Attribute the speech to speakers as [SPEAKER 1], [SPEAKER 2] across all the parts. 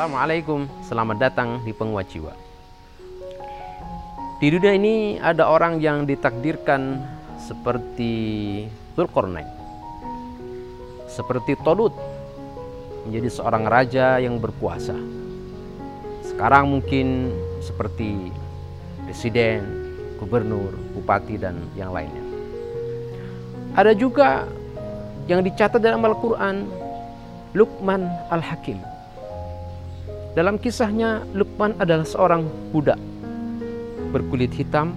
[SPEAKER 1] Assalamualaikum, selamat datang di Penguat Jiwa. Di dunia ini ada orang yang ditakdirkan seperti Zulkarnain, seperti Tolut, menjadi seorang raja yang berkuasa. Sekarang mungkin seperti presiden, gubernur, bupati, dan yang lainnya. Ada juga yang dicatat dalam Al-Quran, Luqman Al-Hakim. Dalam kisahnya, Luqman adalah seorang budak berkulit hitam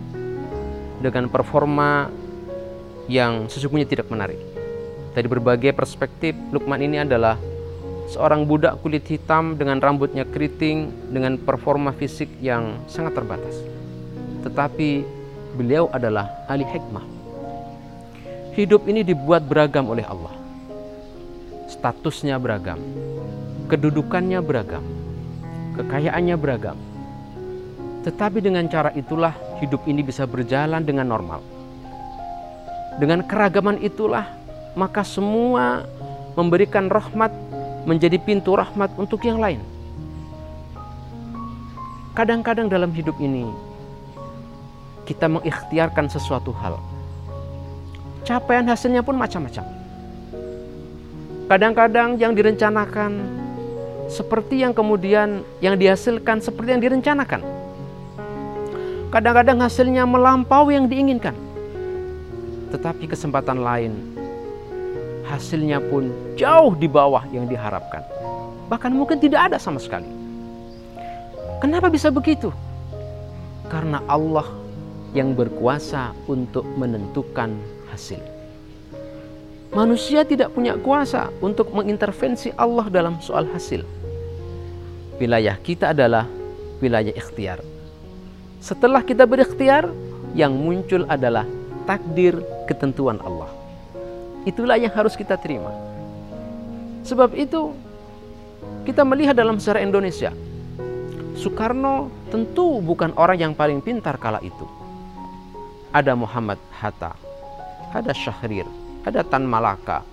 [SPEAKER 1] dengan performa yang sesungguhnya tidak menarik. Dari berbagai perspektif, Luqman ini adalah seorang budak kulit hitam dengan rambutnya keriting dengan performa fisik yang sangat terbatas. Tetapi beliau adalah ahli hikmah. Hidup ini dibuat beragam oleh Allah. Statusnya beragam, kedudukannya beragam, kekayaannya beragam. Tetapi dengan cara itulah hidup ini bisa berjalan dengan normal. Dengan keragaman itulah maka semua memberikan rahmat menjadi pintu rahmat untuk yang lain. Kadang-kadang dalam hidup ini kita mengikhtiarkan sesuatu hal. Capaian hasilnya pun macam-macam. Kadang-kadang yang direncanakan seperti yang kemudian yang dihasilkan seperti yang direncanakan. Kadang-kadang hasilnya melampaui yang diinginkan. Tetapi kesempatan lain hasilnya pun jauh di bawah yang diharapkan. Bahkan mungkin tidak ada sama sekali. Kenapa bisa begitu? Karena Allah yang berkuasa untuk menentukan hasil. Manusia tidak punya kuasa untuk mengintervensi Allah dalam soal hasil. Wilayah kita adalah wilayah ikhtiar. Setelah kita berikhtiar, yang muncul adalah takdir ketentuan Allah. Itulah yang harus kita terima. Sebab itu kita melihat dalam sejarah Indonesia, Soekarno tentu bukan orang yang paling pintar kala itu. Ada Muhammad Hatta, ada Syahrir, ada Tan Malaka,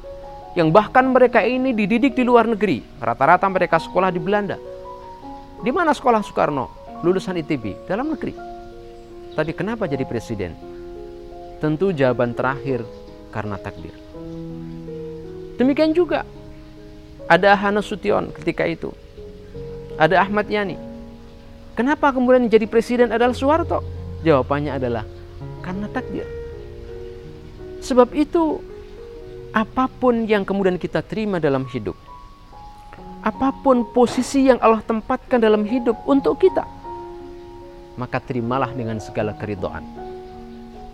[SPEAKER 1] yang bahkan mereka ini dididik di luar negeri. Rata-rata mereka sekolah di Belanda. Di mana sekolah Soekarno? Lulusan ITB, dalam negeri. Tadi kenapa jadi presiden? Tentu jawaban terakhir karena takdir. Demikian juga ada Hana Sution ketika itu. Ada Ahmad Yani. Kenapa kemudian jadi presiden adalah Soeharto? Jawabannya adalah karena takdir. Sebab itu apa pun yang kemudian kita terima dalam hidup, apa pun posisi yang Allah tempatkan dalam hidup untuk kita, maka terimalah dengan segala keridoan.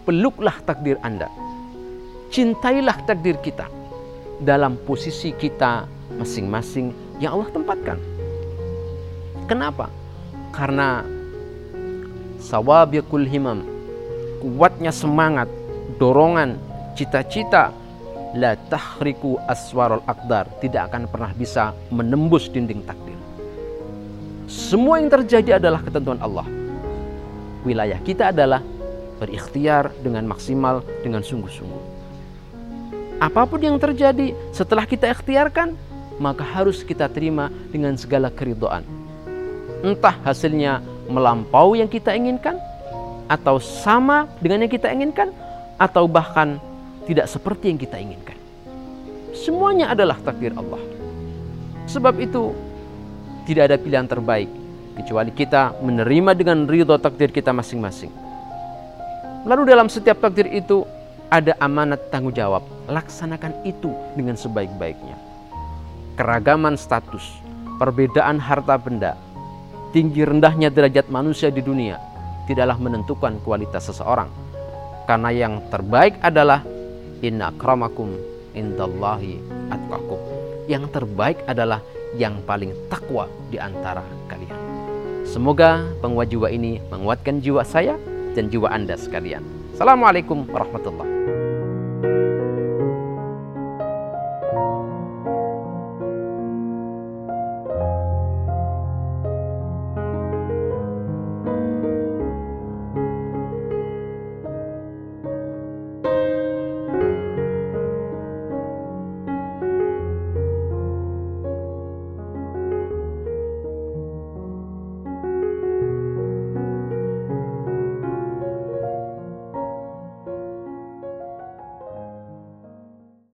[SPEAKER 1] Peluklah takdir Anda. Cintailah takdir kita dalam posisi kita masing-masing yang Allah tempatkan. Kenapa? Karena sawabiqul himam, kuatnya semangat, dorongan, cita-cita la tahriku aswarul akdar tidak akan pernah bisa menembus dinding takdir. Semua yang terjadi adalah ketentuan Allah. Wilayah kita adalah berikhtiar dengan maksimal, dengan sungguh-sungguh. Apa pun yang terjadi setelah kita ikhtiarkan, maka harus kita terima dengan segala keridoan. Entah hasilnya melampaui yang kita inginkan, atau sama dengan yang kita inginkan, atau bahkan tidak seperti yang kita inginkan. Semuanya adalah takdir Allah. Sebab itu, tidak ada pilihan terbaik kecuali kita menerima dengan ridho takdir kita masing-masing. Lalu dalam setiap takdir itu ada amanat tanggung jawab. Laksanakan itu dengan sebaik-baiknya. Keragaman status, perbedaan harta benda, tinggi rendahnya derajat manusia di dunia tidaklah menentukan kualitas seseorang. Karena yang terbaik adalah Inna akramakum indallahi atqakum. Yang terbaik adalah yang paling takwa di antara kalian. Semoga penguat jiwa ini menguatkan jiwa saya dan jiwa Anda sekalian. Assalamualaikum warahmatullahi wabarakatuh.